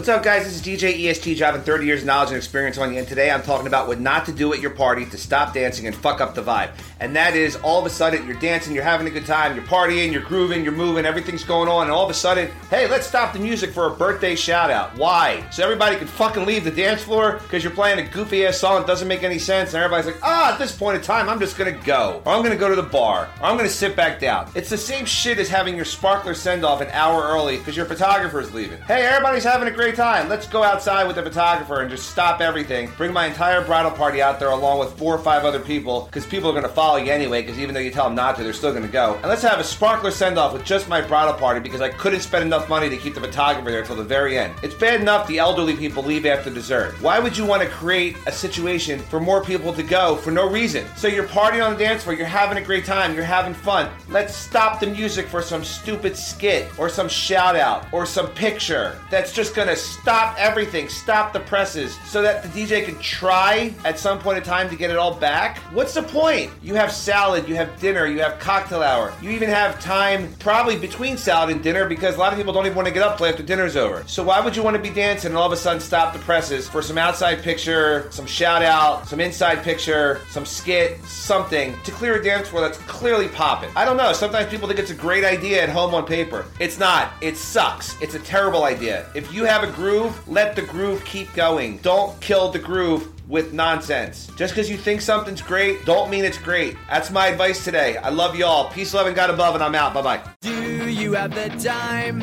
What's up, guys? This is DJ ESG driving 30 years of knowledge and experience on you, and today I'm talking about what not to do at your party to stop dancing and fuck up the vibe. And that is all of a sudden you're dancing, you're having a good time, you're partying, you're grooving, you're moving, everything's going on, and all of a sudden, hey, let's stop the music for a birthday shout out. Why? So everybody can fucking leave the dance floor because you're playing a goofy ass song that doesn't make any sense, and everybody's like, ah, at this point in time, I'm just gonna go, or I'm gonna go to the bar, or I'm gonna sit back down. It's the same shit as having your sparkler send off an hour early because your photographer's leaving. Hey, everybody's having a great time. Let's go outside with the photographer and just stop everything. Bring my entire bridal party out there along with four or five other people because people are going to follow you anyway because even though you tell them not to, they're still going to go. And let's have a sparkler send off with just my bridal party because I couldn't spend enough money to keep the photographer there until the very end. It's bad enough the elderly people leave after dessert. Why would you want to create a situation for more people to go for no reason? So you're partying on the dance floor, you're having a great time, you're having fun. Let's stop the music for some stupid skit or some shout out or some picture that's just going to stop everything, stop the presses, so that the DJ can try at some point in time to get it all back. What's the point? You have salad, you have dinner, you have cocktail hour, you even have time probably between salad and dinner because a lot of people don't even want to get up till after dinner's over. So why would you want to be dancing and all of a sudden stop the presses for some outside picture, some shout out, some inside picture, some skit, something to clear a dance floor that's clearly popping? I don't know. Sometimes people think it's a great idea at home on paper. It's not. It sucks. It's a terrible idea. If you have a groove, let the groove keep going. Don't kill the groove with nonsense. Just because you think something's great, don't mean it's great. That's my advice today. I love y'all. Peace, love, and God above, and I'm out. Bye bye. Do you have the time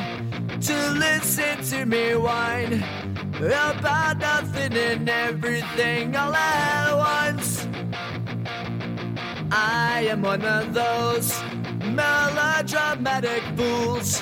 to listen to me whine about nothing and everything all at once? I am one of those melodramatic fools,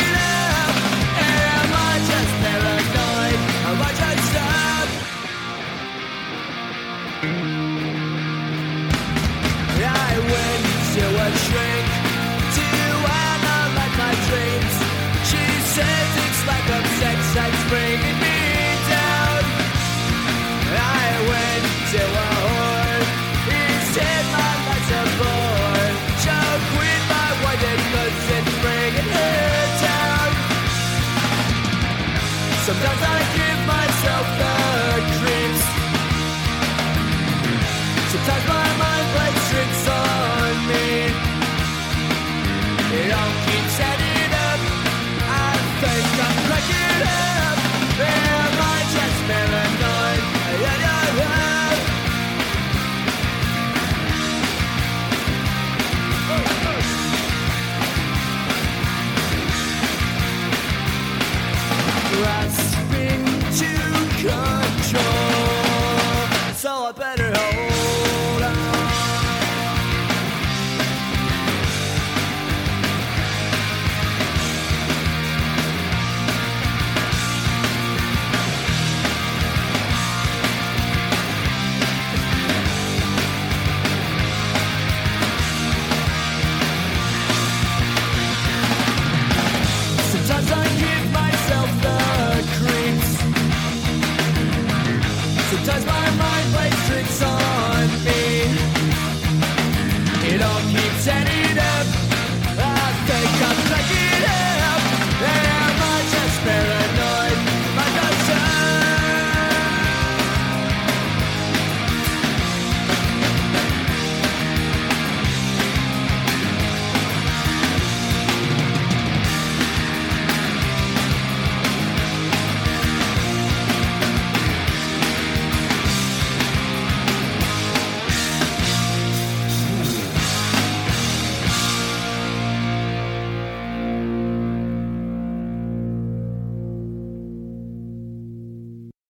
a shrink to analyze my dreams. She says it's like a so